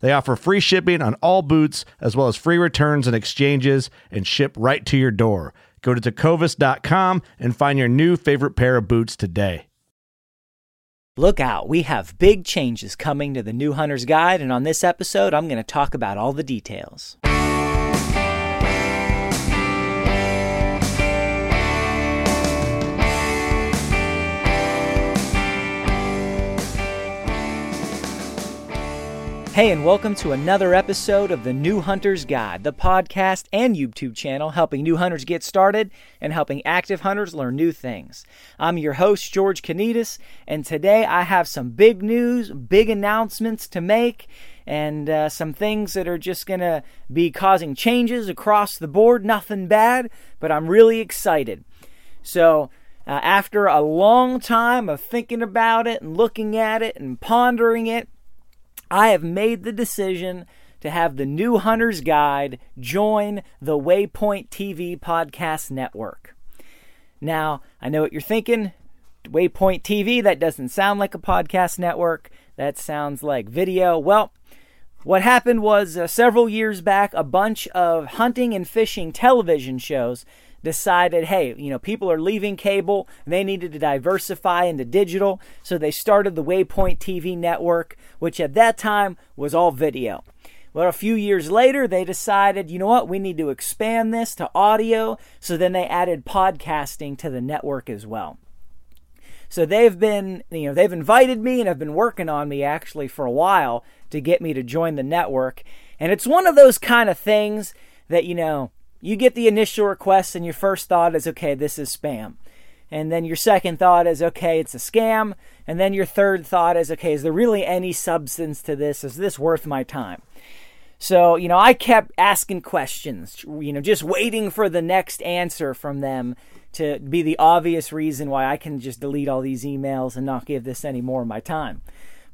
They offer free shipping on all boots, as well as free returns and exchanges, and ship right to your door. Go to tecovas.com and find your new favorite pair of boots today. Look out, we have big changes coming to the New Hunter's Guide, and on this episode, I'm going to talk about all the details. Hey, and welcome to another episode of the New Hunter's Guide, the podcast and YouTube channel helping new hunters get started and helping active hunters learn new things. I'm your host, George Kanitas, and today I have some big news, big announcements to make, and uh, some things that are just going to be causing changes across the board. Nothing bad, but I'm really excited. So, uh, after a long time of thinking about it and looking at it and pondering it, I have made the decision to have the New Hunter's Guide join the Waypoint TV podcast network. Now, I know what you're thinking. Waypoint TV, that doesn't sound like a podcast network. That sounds like video. Well, what happened was uh, several years back, a bunch of hunting and fishing television shows decided, hey, you know, people are leaving cable. They needed to diversify into digital. So they started the Waypoint TV network, which at that time was all video. Well, a few years later, they decided, you know what, we need to expand this to audio. So then they added podcasting to the network as well. So they've been, you know, they've invited me and have been working on me actually for a while to get me to join the network. And it's one of those kind of things that, you know, you get the initial request, and your first thought is, okay, this is spam. And then your second thought is, okay, it's a scam. And then your third thought is, okay, is there really any substance to this? Is this worth my time? So, you know, I kept asking questions, you know, just waiting for the next answer from them to be the obvious reason why I can just delete all these emails and not give this any more of my time.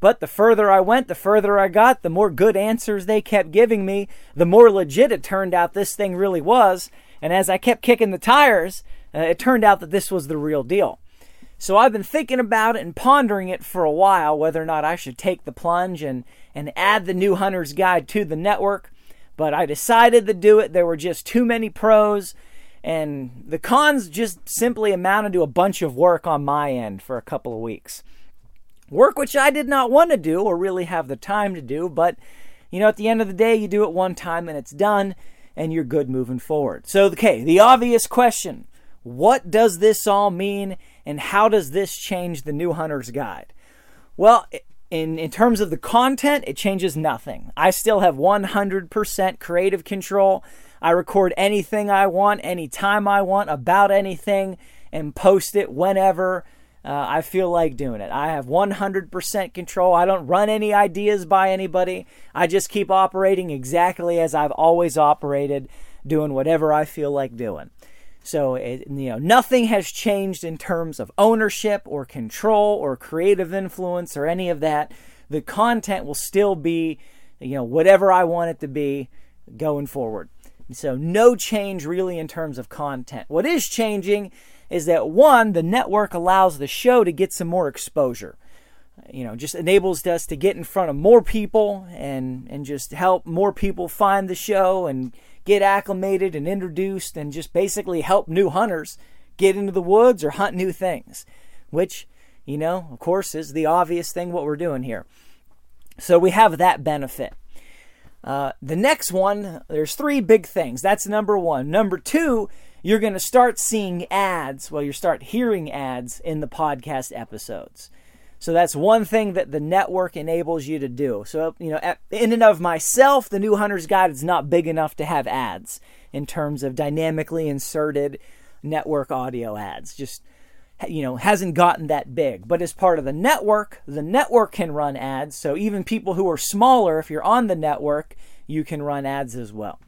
But the further I went, the further I got, the more good answers they kept giving me, the more legit it turned out this thing really was. And as I kept kicking the tires, uh, it turned out that this was the real deal. So I've been thinking about it and pondering it for a while whether or not I should take the plunge and, and add the new hunter's guide to the network. But I decided to do it. There were just too many pros, and the cons just simply amounted to a bunch of work on my end for a couple of weeks. Work which I did not want to do or really have the time to do, but you know, at the end of the day, you do it one time and it's done and you're good moving forward. So, okay, the obvious question what does this all mean and how does this change the new hunter's guide? Well, in, in terms of the content, it changes nothing. I still have 100% creative control. I record anything I want, anytime I want, about anything, and post it whenever uh, I feel like doing it. I have 100% control. I don't run any ideas by anybody. I just keep operating exactly as I've always operated, doing whatever I feel like doing. So, it, you know, nothing has changed in terms of ownership or control or creative influence or any of that. The content will still be, you know, whatever I want it to be going forward. So, no change really in terms of content. What is changing is that one, the network allows the show to get some more exposure. You know, just enables us to get in front of more people and, and just help more people find the show and get acclimated and introduced and just basically help new hunters get into the woods or hunt new things, which, you know, of course, is the obvious thing what we're doing here. So we have that benefit. Uh, the next one, there's three big things. That's number one. Number two, you're going to start seeing ads, well, you start hearing ads in the podcast episodes. So that's one thing that the network enables you to do. So, you know, in and of myself, the New Hunter's Guide is not big enough to have ads in terms of dynamically inserted network audio ads. Just, you know, hasn't gotten that big. But as part of the network, the network can run ads. So even people who are smaller, if you're on the network, you can run ads as well.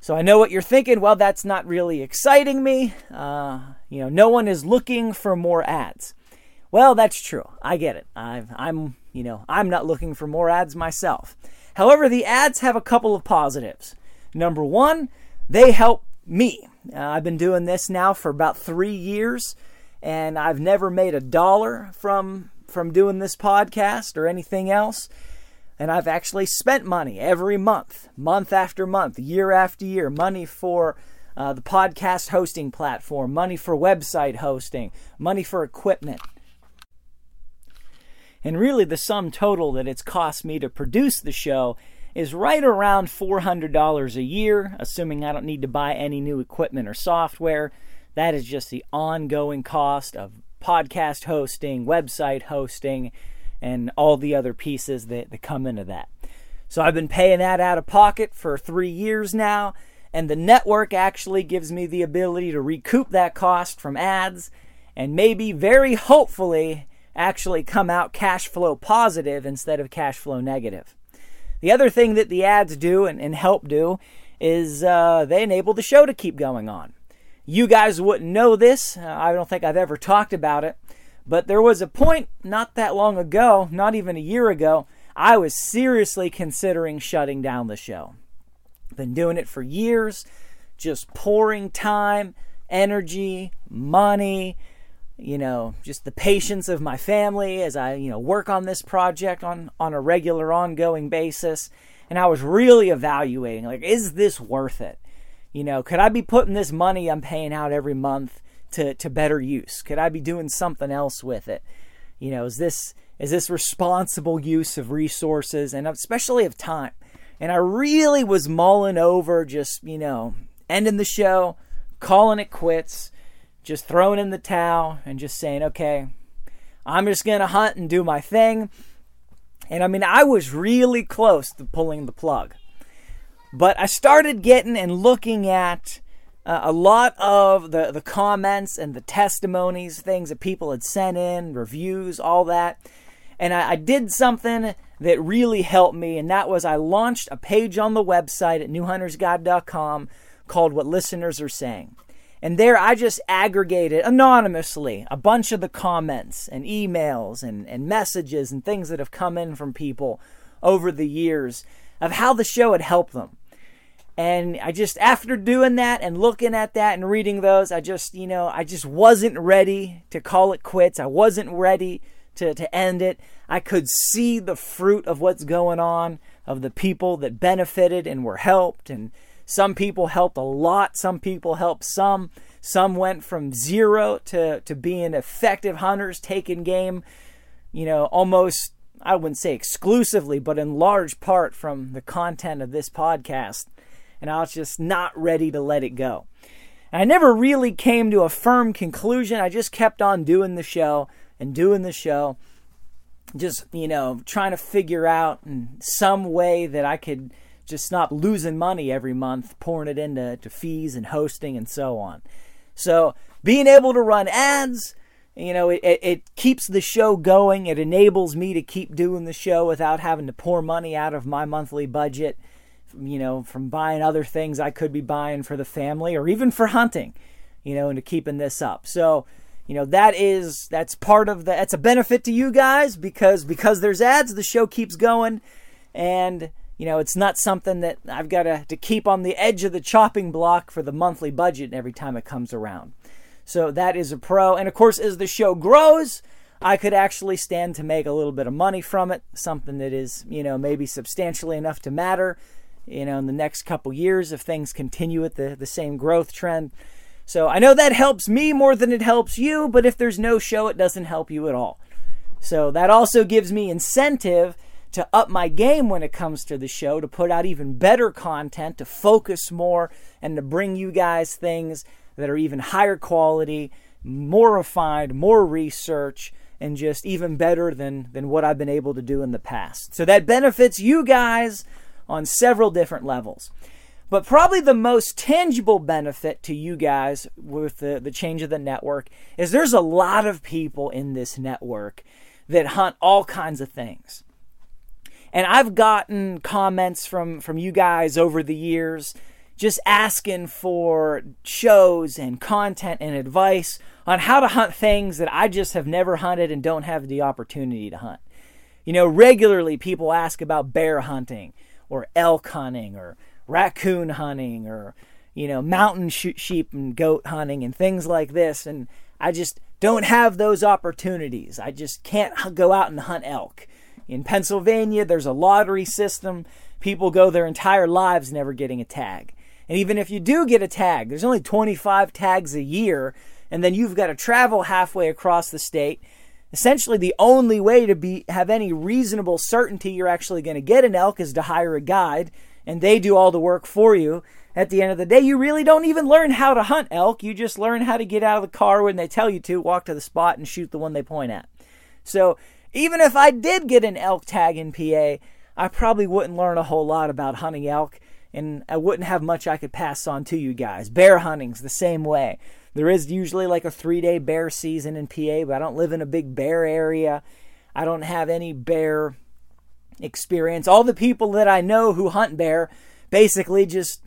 So I know what you're thinking. Well, that's not really exciting me. Uh, you know, no one is looking for more ads. Well, that's true. I get it. i I'm, you know, I'm not looking for more ads myself. However, the ads have a couple of positives. Number one, they help me. Uh, I've been doing this now for about three years, and I've never made a dollar from from doing this podcast or anything else. And I've actually spent money every month, month after month, year after year, money for uh, the podcast hosting platform, money for website hosting, money for equipment. And really, the sum total that it's cost me to produce the show is right around $400 a year, assuming I don't need to buy any new equipment or software. That is just the ongoing cost of podcast hosting, website hosting, and all the other pieces that, that come into that. So I've been paying that out of pocket for three years now, and the network actually gives me the ability to recoup that cost from ads and maybe very hopefully actually come out cash flow positive instead of cash flow negative. The other thing that the ads do and, and help do is uh, they enable the show to keep going on. You guys wouldn't know this. Uh, I don't think I've ever talked about it. But there was a point not that long ago, not even a year ago, I was seriously considering shutting down the show. Been doing it for years, just pouring time, energy, money, you know, just the patience of my family as I, you know, work on this project on on a regular ongoing basis. And I was really evaluating like is this worth it? You know, could I be putting this money I'm paying out every month to to better use? Could I be doing something else with it? You know, is this is this responsible use of resources and especially of time? And I really was mulling over just, you know, ending the show, calling it quits just throwing in the towel and just saying, okay, I'm just going to hunt and do my thing. And I mean, I was really close to pulling the plug. But I started getting and looking at uh, a lot of the, the comments and the testimonies, things that people had sent in, reviews, all that. And I, I did something that really helped me, and that was I launched a page on the website at newhuntersguide.com called What Listeners Are Saying. And there I just aggregated anonymously a bunch of the comments and emails and, and messages and things that have come in from people over the years of how the show had helped them. And I just, after doing that and looking at that and reading those, I just, you know, I just wasn't ready to call it quits. I wasn't ready to, to end it. I could see the fruit of what's going on, of the people that benefited and were helped and some people helped a lot, some people helped some. Some went from zero to, to being effective hunters, taking game, you know, almost, I wouldn't say exclusively, but in large part from the content of this podcast. And I was just not ready to let it go. And I never really came to a firm conclusion. I just kept on doing the show and doing the show. Just, you know, trying to figure out in some way that I could just stop losing money every month, pouring it into to fees and hosting and so on. So being able to run ads, you know, it, it keeps the show going. It enables me to keep doing the show without having to pour money out of my monthly budget, you know, from buying other things I could be buying for the family or even for hunting, you know, into keeping this up. So, you know, that is that's part of the that's a benefit to you guys because because there's ads, the show keeps going and you know, it's not something that I've got to, to keep on the edge of the chopping block for the monthly budget every time it comes around. So that is a pro. And of course, as the show grows, I could actually stand to make a little bit of money from it, something that is, you know, maybe substantially enough to matter, you know, in the next couple years if things continue at the, the same growth trend. So I know that helps me more than it helps you, but if there's no show, it doesn't help you at all. So that also gives me incentive to up my game when it comes to the show, to put out even better content, to focus more, and to bring you guys things that are even higher quality, more refined, more research, and just even better than, than what I've been able to do in the past. So that benefits you guys on several different levels. But probably the most tangible benefit to you guys with the, the change of the network is there's a lot of people in this network that hunt all kinds of things. And I've gotten comments from from you guys over the years just asking for shows and content and advice on how to hunt things that I just have never hunted and don't have the opportunity to hunt. You know, regularly people ask about bear hunting or elk hunting or raccoon hunting or you know, mountain sheep and goat hunting and things like this and I just don't have those opportunities. I just can't go out and hunt elk. In Pennsylvania, there's a lottery system. People go their entire lives never getting a tag. And even if you do get a tag, there's only 25 tags a year, and then you've got to travel halfway across the state. Essentially, the only way to be have any reasonable certainty you're actually going to get an elk is to hire a guide, and they do all the work for you. At the end of the day, you really don't even learn how to hunt elk. You just learn how to get out of the car when they tell you to, walk to the spot, and shoot the one they point at. So even if I did get an elk tag in PA, I probably wouldn't learn a whole lot about hunting elk and I wouldn't have much I could pass on to you guys. Bear hunting's the same way. There is usually like a three day bear season in PA, but I don't live in a big bear area. I don't have any bear experience. All the people that I know who hunt bear basically just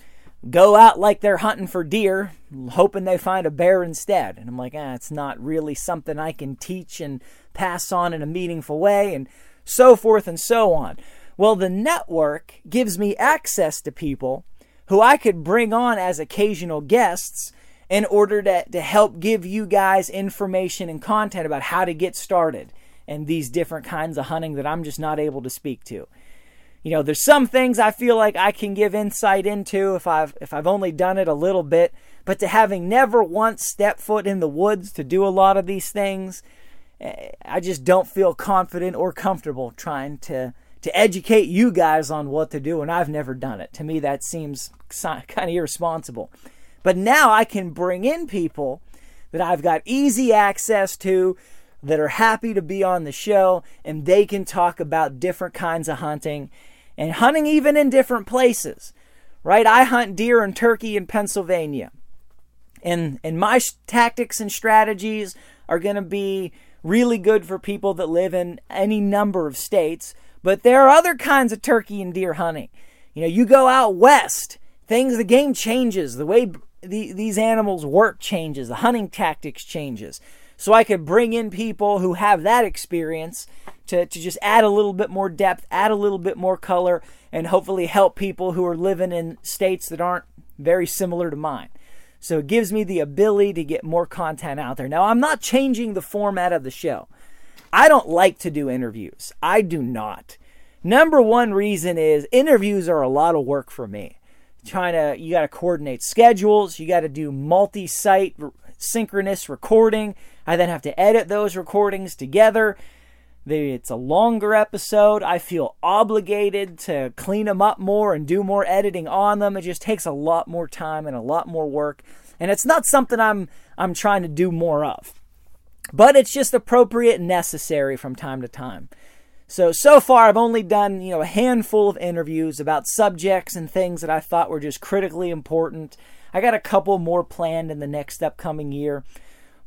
go out like they're hunting for deer, hoping they find a bear instead. And I'm like, ah, it's not really something I can teach and pass on in a meaningful way, and so forth and so on. Well, the network gives me access to people who I could bring on as occasional guests in order to, to help give you guys information and content about how to get started and these different kinds of hunting that I'm just not able to speak to. You know, there's some things I feel like I can give insight into if I've if I've only done it a little bit, but to having never once stepped foot in the woods to do a lot of these things, eh, I just don't feel confident or comfortable trying to to educate you guys on what to do, and I've never done it. To me, that seems kind of irresponsible. But now I can bring in people that I've got easy access to that are happy to be on the show, and they can talk about different kinds of hunting and hunting even in different places. Right? I hunt deer and turkey in Pennsylvania. And and my tactics and strategies are going to be really good for people that live in any number of states. But there are other kinds of turkey and deer hunting. You know, you go out west, things, the game changes. The way the, these animals work changes. The hunting tactics changes. So I could bring in people who have that experience to, to just add a little bit more depth, add a little bit more color, and hopefully help people who are living in states that aren't very similar to mine. So it gives me the ability to get more content out there. Now, I'm not changing the format of the show. I don't like to do interviews. I do not. Number one reason is interviews are a lot of work for me. Trying to, you got to coordinate schedules, you got to do multi site synchronous recording. I then have to edit those recordings together. It's a longer episode. I feel obligated to clean them up more and do more editing on them. It just takes a lot more time and a lot more work. And it's not something I'm I'm trying to do more of. But it's just appropriate and necessary from time to time. So so far I've only done, you know, a handful of interviews about subjects and things that I thought were just critically important. I got a couple more planned in the next upcoming year.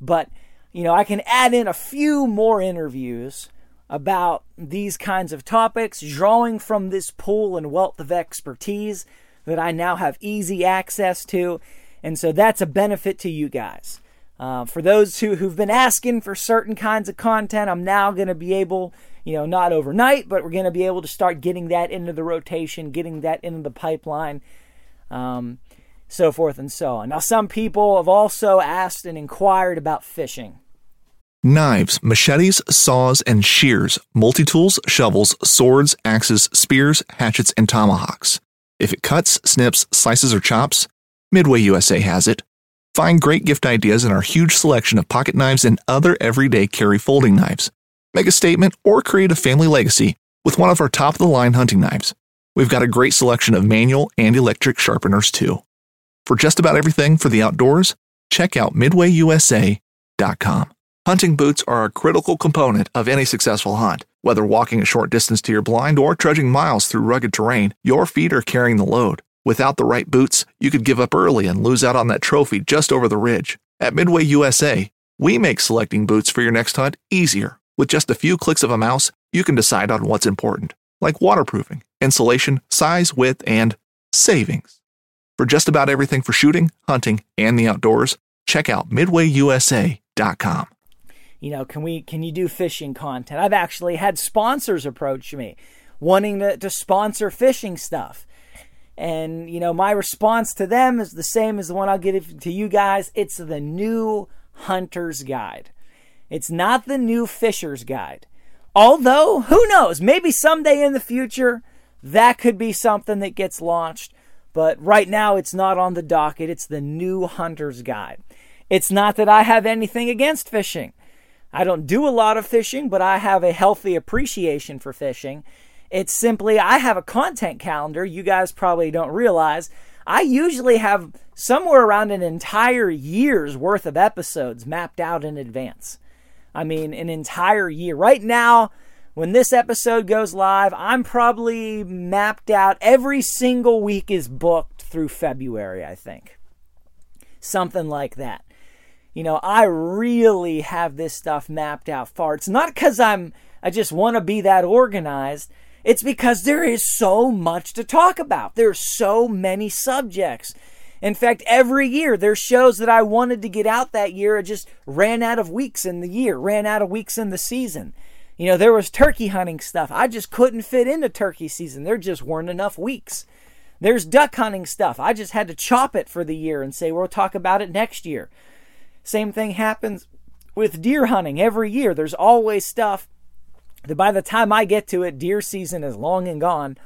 But, you know, I can add in a few more interviews about these kinds of topics, drawing from this pool and wealth of expertise that I now have easy access to. And so that's a benefit to you guys. Uh, for those who, who've been asking for certain kinds of content, I'm now going to be able, you know, not overnight, but we're going to be able to start getting that into the rotation, getting that into the pipeline, um, so forth and so on. Now, some people have also asked and inquired about fishing. Knives, machetes, saws, and shears, multi tools, shovels, swords, axes, spears, hatchets, and tomahawks. If it cuts, snips, slices, or chops, Midway USA has it. Find great gift ideas in our huge selection of pocket knives and other everyday carry folding knives. Make a statement or create a family legacy with one of our top of the line hunting knives. We've got a great selection of manual and electric sharpeners too. For just about everything for the outdoors, check out midwayusa.com. Hunting boots are a critical component of any successful hunt. Whether walking a short distance to your blind or trudging miles through rugged terrain, your feet are carrying the load. Without the right boots, you could give up early and lose out on that trophy just over the ridge. At Midway USA, we make selecting boots for your next hunt easier. With just a few clicks of a mouse, you can decide on what's important, like waterproofing, insulation, size, width, and savings. For just about everything for shooting, hunting, and the outdoors, check out midwayusa.com. You know, can we can you do fishing content? I've actually had sponsors approach me wanting to, to sponsor fishing stuff. And, you know, my response to them is the same as the one I'll give to you guys. It's the new hunter's guide. It's not the new fisher's guide. Although, who knows, maybe someday in the future that could be something that gets launched. But right now it's not on the docket. It's the new hunter's guide. It's not that I have anything against fishing. I don't do a lot of fishing, but I have a healthy appreciation for fishing. It's simply I have a content calendar. You guys probably don't realize. I usually have somewhere around an entire year's worth of episodes mapped out in advance. I mean, an entire year. Right now, when this episode goes live, I'm probably mapped out. Every single week is booked through February, I think. Something like that. You know, I really have this stuff mapped out far. It's not because I'm I just want to be that organized. It's because there is so much to talk about. There's so many subjects. In fact, every year there's shows that I wanted to get out that year. I just ran out of weeks in the year, ran out of weeks in the season. You know, there was turkey hunting stuff. I just couldn't fit into turkey season. There just weren't enough weeks. There's duck hunting stuff. I just had to chop it for the year and say, we'll talk about it next year. Same thing happens with deer hunting every year. There's always stuff that by the time I get to it, deer season is long and gone.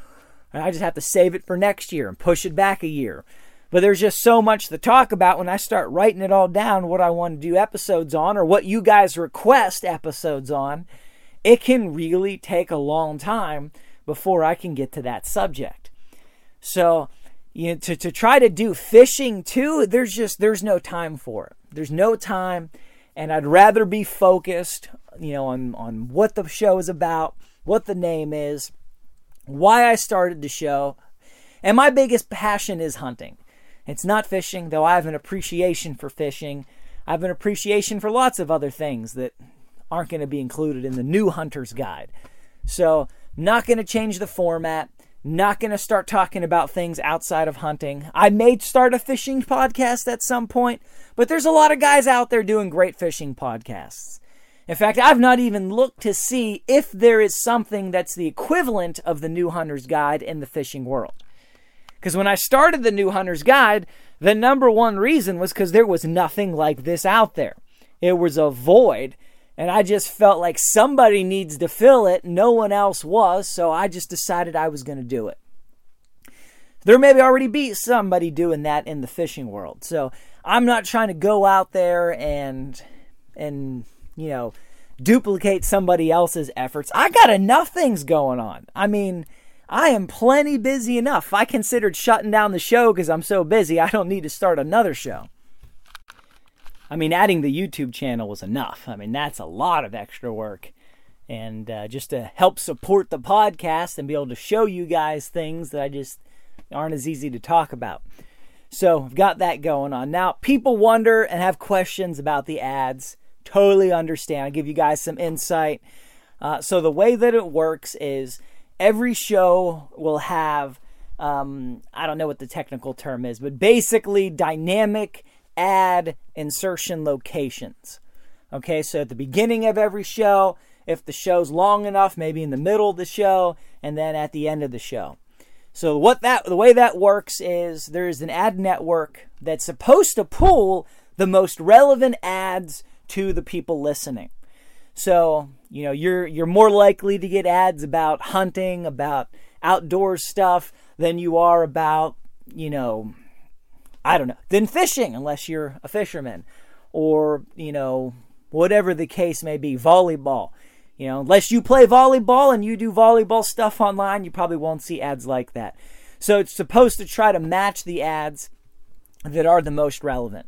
And I just have to save it for next year and push it back a year. But there's just so much to talk about when I start writing it all down, what I want to do episodes on, or what you guys request episodes on. It can really take a long time before I can get to that subject. So, you know, to, to try to do fishing too, there's just there's no time for it. There's no time, and I'd rather be focused you know, on, on what the show is about, what the name is, why I started the show. And my biggest passion is hunting. It's not fishing, though I have an appreciation for fishing. I have an appreciation for lots of other things that aren't going to be included in the new hunter's guide. So, not going to change the format. Not going to start talking about things outside of hunting. I may start a fishing podcast at some point, but there's a lot of guys out there doing great fishing podcasts. In fact, I've not even looked to see if there is something that's the equivalent of the New Hunter's Guide in the fishing world. Because when I started the New Hunter's Guide, the number one reason was because there was nothing like this out there. It was a void, and I just felt like somebody needs to fill it. No one else was, so I just decided I was going to do it. There may already be somebody doing that in the fishing world, so I'm not trying to go out there and and you know, duplicate somebody else's efforts. I got enough things going on. I mean, I am plenty busy enough. I considered shutting down the show because I'm so busy, I don't need to start another show. I mean, adding the YouTube channel was enough. I mean, that's a lot of extra work. And uh, just to help support the podcast and be able to show you guys things that I just aren't as easy to talk about. So, I've got that going on. Now, people wonder and have questions about the ads totally understand. I'll give you guys some insight. Uh, so, the way that it works is every show will have, um, I don't know what the technical term is, but basically dynamic ad insertion locations. Okay, so at the beginning of every show, if the show's long enough, maybe in the middle of the show, and then at the end of the show. So what that the way that works is there's an ad network that's supposed to pull the most relevant ads to the people listening. So, you know, you're you're more likely to get ads about hunting, about outdoor stuff than you are about, you know, I don't know, than fishing unless you're a fisherman or, you know, whatever the case may be, volleyball. You know, unless you play volleyball and you do volleyball stuff online, you probably won't see ads like that. So it's supposed to try to match the ads that are the most relevant.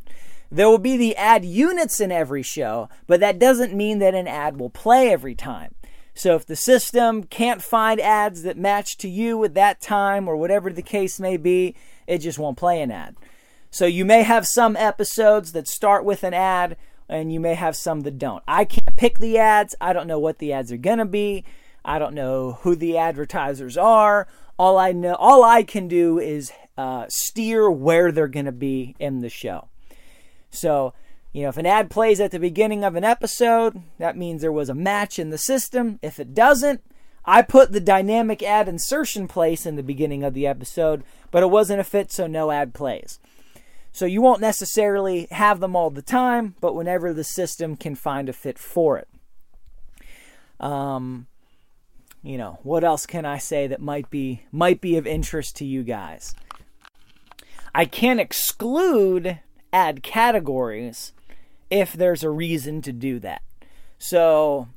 There will be the ad units in every show, but that doesn't mean that an ad will play every time. So if the system can't find ads that match to you at that time or whatever the case may be, it just won't play an ad. So you may have some episodes that start with an ad and you may have some that don't. I can't pick the ads. I don't know what the ads are going to be. I don't know who the advertisers are. All I know, all I can do is uh, steer where they're going to be in the show. So, you know, if an ad plays at the beginning of an episode, that means there was a match in the system. If it doesn't, I put the dynamic ad insertion place in the beginning of the episode, but it wasn't a fit, so no ad plays. So you won't necessarily have them all the time, but whenever the system can find a fit for it. Um, you know, what else can I say that might be might be of interest to you guys? I can't exclude ad categories if there's a reason to do that. So,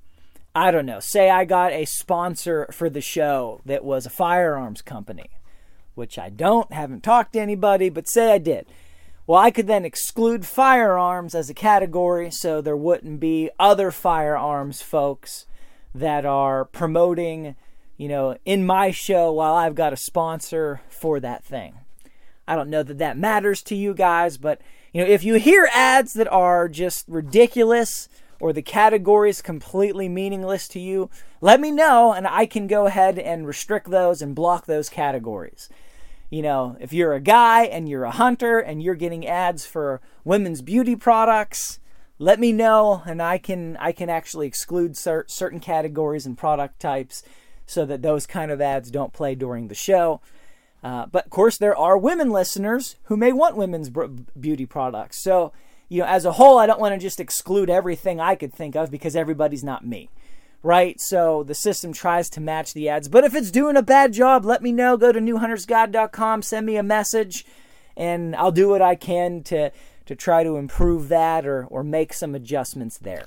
I don't know. Say I got a sponsor for the show that was a firearms company, which I don't, haven't talked to anybody, but say I did. Well, I could then exclude firearms as a category so there wouldn't be other firearms folks that are promoting, you know, in my show while I've got a sponsor for that thing. I don't know that that matters to you guys, but you know, if you hear ads that are just ridiculous or the category is completely meaningless to you, let me know and I can go ahead and restrict those and block those categories you know, if you're a guy and you're a hunter and you're getting ads for women's beauty products, let me know and I can I can actually exclude cer- certain categories and product types so that those kind of ads don't play during the show. Uh, but of course, there are women listeners who may want women's beauty products. So, you know, as a whole, I don't want to just exclude everything I could think of because everybody's not me right? So the system tries to match the ads. But if it's doing a bad job, let me know. Go to newhuntersguide.com, send me a message, and I'll do what I can to, to try to improve that or, or make some adjustments there.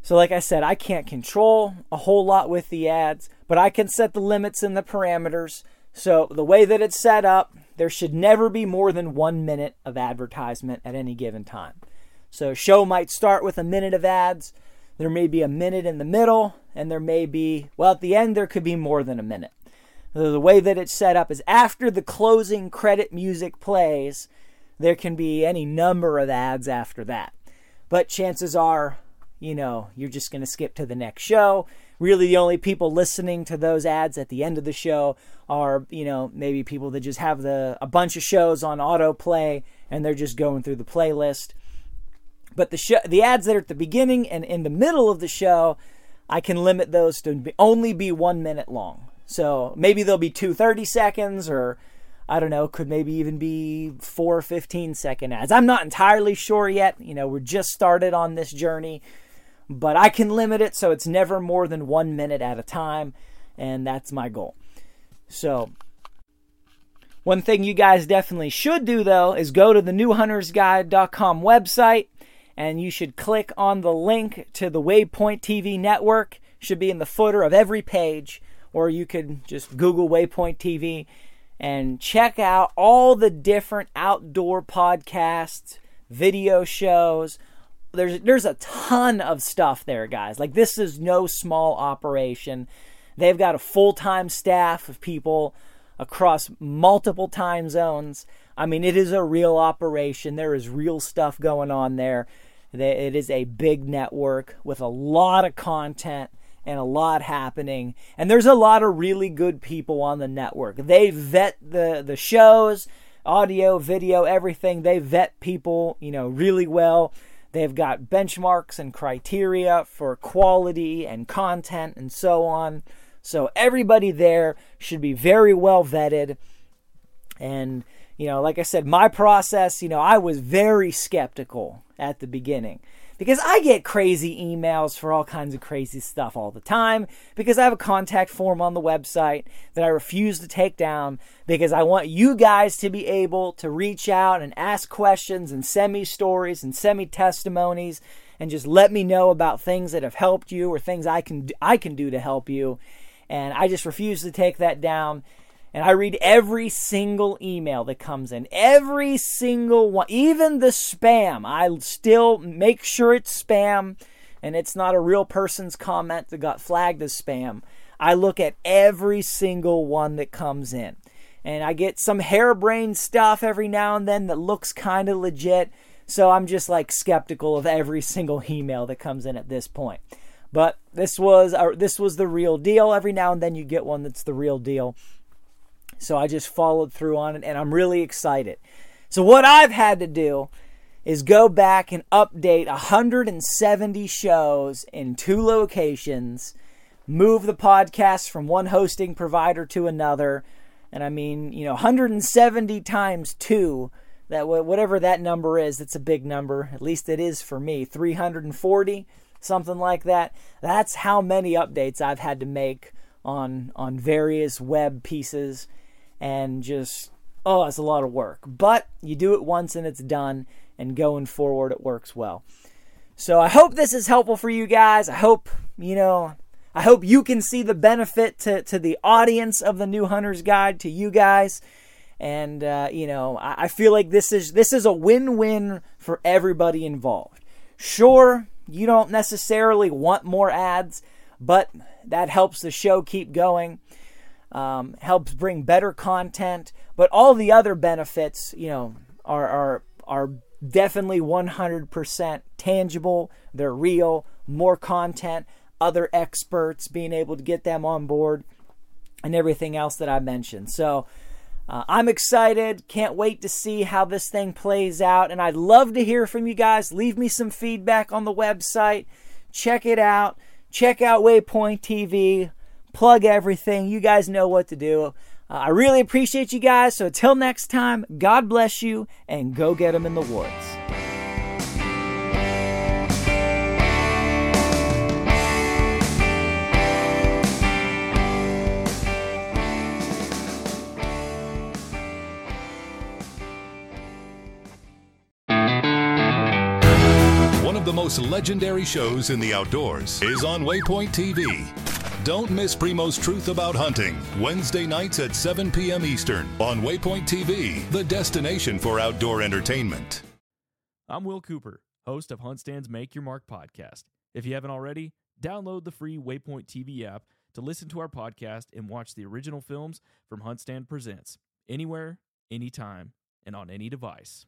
So, like I said, I can't control a whole lot with the ads, but I can set the limits and the parameters. So, the way that it's set up, there should never be more than one minute of advertisement at any given time. So, show might start with a minute of ads, there may be a minute in the middle, and there may be, well, at the end, there could be more than a minute. The way that it's set up is after the closing credit music plays, there can be any number of ads after that. But chances are, you know, you're just going to skip to the next show. Really, the only people listening to those ads at the end of the show are, you know, maybe people that just have the a bunch of shows on autoplay and they're just going through the playlist. But the show, the ads that are at the beginning and in the middle of the show, I can limit those to be, only be one minute long. So maybe they'll be two 30 seconds or I don't know, could maybe even be four 15 second ads. I'm not entirely sure yet. You know, we're just started on this journey, but I can limit it so it's never more than one minute at a time, and that's my goal. So, one thing you guys definitely should do though is go to the newhuntersguide.com website and you should click on the link to the Waypoint TV network. Should be in the footer of every page, or you could just Google Waypoint TV and check out all the different outdoor podcasts, video shows. There's there's a ton of stuff there, guys. Like this is no small operation. They've got a full-time staff of people across multiple time zones. I mean, it is a real operation. There is real stuff going on there. It is a big network with a lot of content and a lot happening. And there's a lot of really good people on the network. They vet the, the shows, audio, video, everything. They vet people, you know, really well. They've got benchmarks and criteria for quality and content and so on. So everybody there should be very well vetted. And, you know, like I said, my process, you know, I was very skeptical at the beginning because I get crazy emails for all kinds of crazy stuff all the time because I have a contact form on the website that I refuse to take down because I want you guys to be able to reach out and ask questions and send me stories and send me testimonies and just let me know about things that have helped you or things I can I can do to help you. And I just refuse to take that down and I read every single email that comes in, every single one, even the spam. I still make sure it's spam and it's not a real person's comment that got flagged as spam. I look at every single one that comes in. And I get some harebrained stuff every now and then that looks kind of legit. So I'm just like skeptical of every single email that comes in at this point. But this was uh, this was the real deal. Every now and then you get one that's the real deal. So I just followed through on it and I'm really excited. So, what I've had to do is go back and update 170 shows in two locations, move the podcast from one hosting provider to another. And I mean, you know, 170 times two, that whatever that number is, it's a big number. At least it is for me. 340, something like that. That's how many updates I've had to make on on various web pieces and just oh, it's a lot of work. But you do it once and it's done, and going forward, it works well. So I hope this is helpful for you guys. I hope, you know, I hope you can see the benefit to, to the audience of the New Hunter's Guide, to you guys. And uh, you know, I, I feel like this is this is a win-win for everybody involved. Sure, you don't necessarily want more ads, but that helps the show keep going um, helps bring better content, but all the other benefits, you know, are are are definitely 100% tangible. They're real. More content, other experts, being able to get them on board, and everything else that I mentioned. So. Uh, I'm excited. Can't wait to see how this thing plays out. And I'd love to hear from you guys. Leave me some feedback on the website. Check it out. Check out Waypoint TV plug everything. You guys know what to do. Uh, I really appreciate you guys. So until next time, God bless you and go get them in the woods. One of the most legendary shows in the outdoors is on Waypoint TV. Don't miss Primo's Truth About Hunting, Wednesday nights at 7 p.m. Eastern on Waypoint TV, the destination for outdoor entertainment. I'm Will Cooper, host of HuntStand's Make Your Mark podcast. If you haven't already, download the free Waypoint TV app to listen to our podcast and watch the original films from HuntStand Presents anywhere, anytime, and on any device.